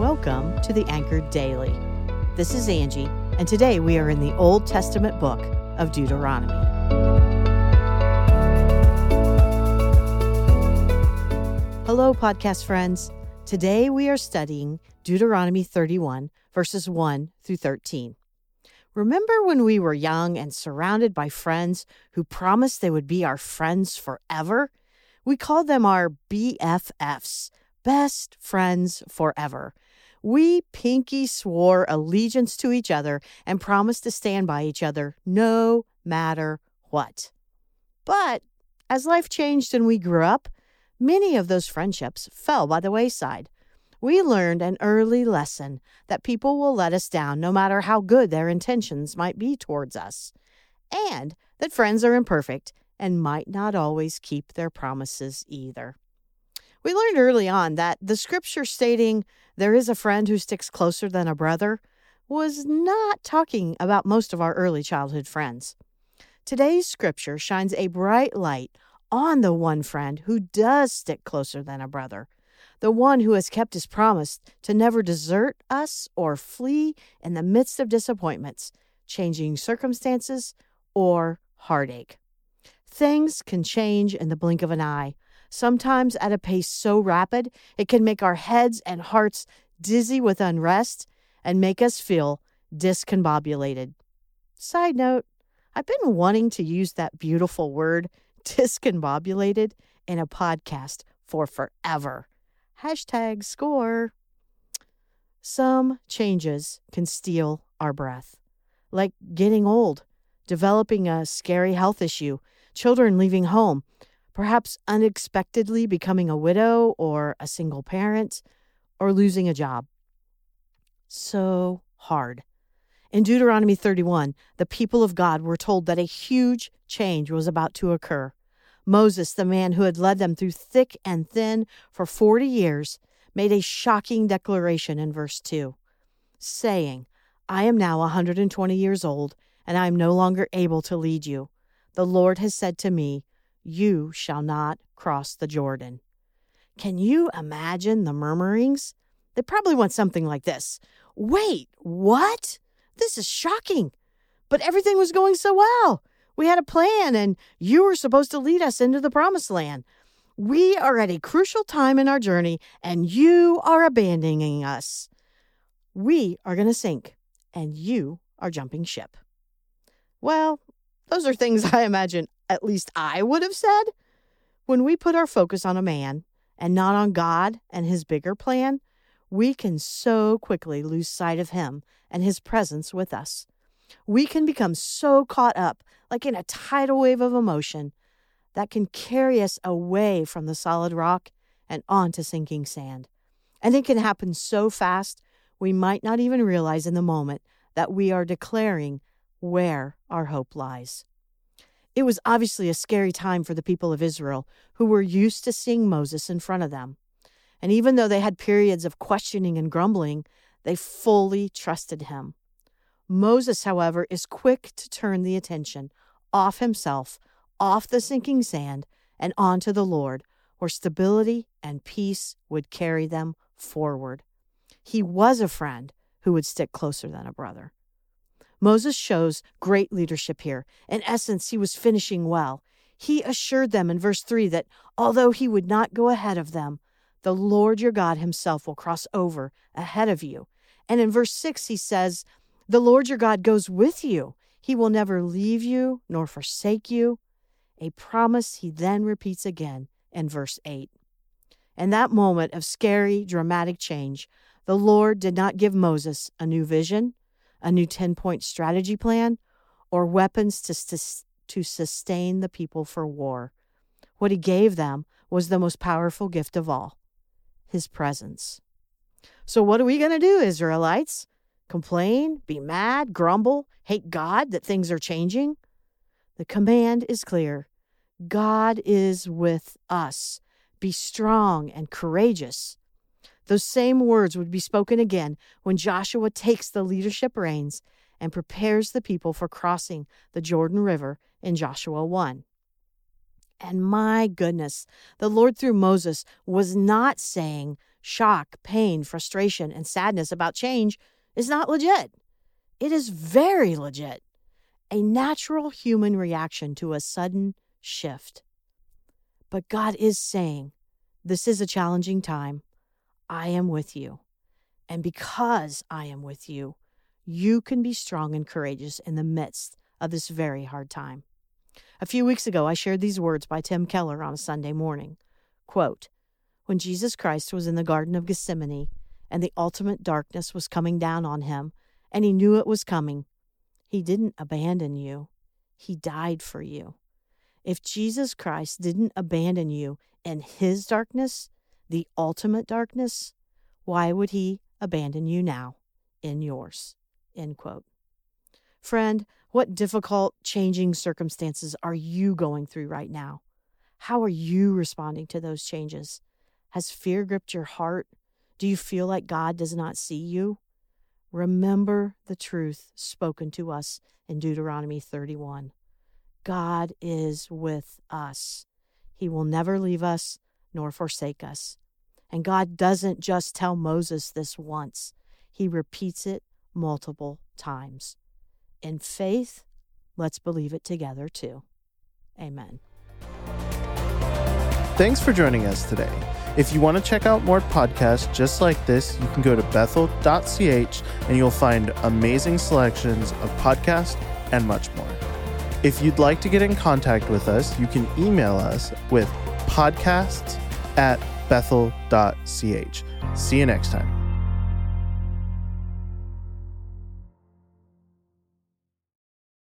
Welcome to the Anchored Daily. This is Angie, and today we are in the Old Testament book of Deuteronomy. Hello, podcast friends. Today we are studying Deuteronomy 31, verses 1 through 13. Remember when we were young and surrounded by friends who promised they would be our friends forever? We called them our BFFs, best friends forever. We pinky swore allegiance to each other and promised to stand by each other no matter what. But as life changed and we grew up, many of those friendships fell by the wayside we learned an early lesson that people will let us down no matter how good their intentions might be towards us, and that friends are imperfect and might not always keep their promises either. We learned early on that the scripture stating, There is a friend who sticks closer than a brother, was not talking about most of our early childhood friends. Today's scripture shines a bright light on the one friend who does stick closer than a brother the one who has kept his promise to never desert us or flee in the midst of disappointments, changing circumstances, or heartache. Things can change in the blink of an eye, sometimes at a pace so rapid it can make our heads and hearts dizzy with unrest and make us feel discombobulated. Side note, I've been wanting to use that beautiful word, discombobulated, in a podcast for forever. Hashtag score. Some changes can steal our breath, like getting old, developing a scary health issue, children leaving home, perhaps unexpectedly becoming a widow or a single parent, or losing a job. So hard. In Deuteronomy 31, the people of God were told that a huge change was about to occur. Moses, the man who had led them through thick and thin for 40 years, made a shocking declaration in verse 2, saying, I am now a 120 years old, and I am no longer able to lead you. The Lord has said to me, You shall not cross the Jordan. Can you imagine the murmurings? They probably went something like this Wait, what? This is shocking. But everything was going so well. We had a plan, and you were supposed to lead us into the promised land. We are at a crucial time in our journey, and you are abandoning us. We are going to sink, and you are jumping ship. Well, those are things I imagine at least I would have said. When we put our focus on a man and not on God and his bigger plan, we can so quickly lose sight of him and his presence with us. We can become so caught up like in a tidal wave of emotion that can carry us away from the solid rock and onto sinking sand. And it can happen so fast, we might not even realize in the moment that we are declaring where our hope lies. It was obviously a scary time for the people of Israel, who were used to seeing Moses in front of them. And even though they had periods of questioning and grumbling, they fully trusted him. Moses, however, is quick to turn the attention off himself, off the sinking sand, and onto the Lord, where stability and peace would carry them forward. He was a friend who would stick closer than a brother. Moses shows great leadership here. In essence, he was finishing well. He assured them in verse 3 that although he would not go ahead of them, the Lord your God himself will cross over ahead of you. And in verse 6, he says the Lord your God goes with you. He will never leave you nor forsake you. A promise he then repeats again in verse 8. In that moment of scary, dramatic change, the Lord did not give Moses a new vision, a new 10 point strategy plan, or weapons to, to sustain the people for war. What he gave them was the most powerful gift of all his presence. So, what are we going to do, Israelites? complain, be mad, grumble, hate God that things are changing? The command is clear God is with us. Be strong and courageous. Those same words would be spoken again when Joshua takes the leadership reins and prepares the people for crossing the Jordan River in Joshua 1. And my goodness, the Lord through Moses was not saying, shock, pain, frustration, and sadness about change is not legit. It is very legit, a natural human reaction to a sudden shift. But God is saying, This is a challenging time. I am with you. And because I am with you, you can be strong and courageous in the midst of this very hard time. A few weeks ago, I shared these words by Tim Keller on a Sunday morning. Quote, when Jesus Christ was in the Garden of Gethsemane and the ultimate darkness was coming down on him, and he knew it was coming, he didn't abandon you. He died for you. If Jesus Christ didn't abandon you in his darkness, the ultimate darkness, why would he abandon you now in yours? End quote. Friend, what difficult, changing circumstances are you going through right now? How are you responding to those changes? Has fear gripped your heart? Do you feel like God does not see you? Remember the truth spoken to us in Deuteronomy 31. God is with us. He will never leave us nor forsake us. And God doesn't just tell Moses this once, He repeats it multiple times. In faith, let's believe it together too. Amen. Thanks for joining us today. If you want to check out more podcasts just like this, you can go to bethel.ch and you'll find amazing selections of podcasts and much more. If you'd like to get in contact with us, you can email us with podcasts at bethel.ch. See you next time.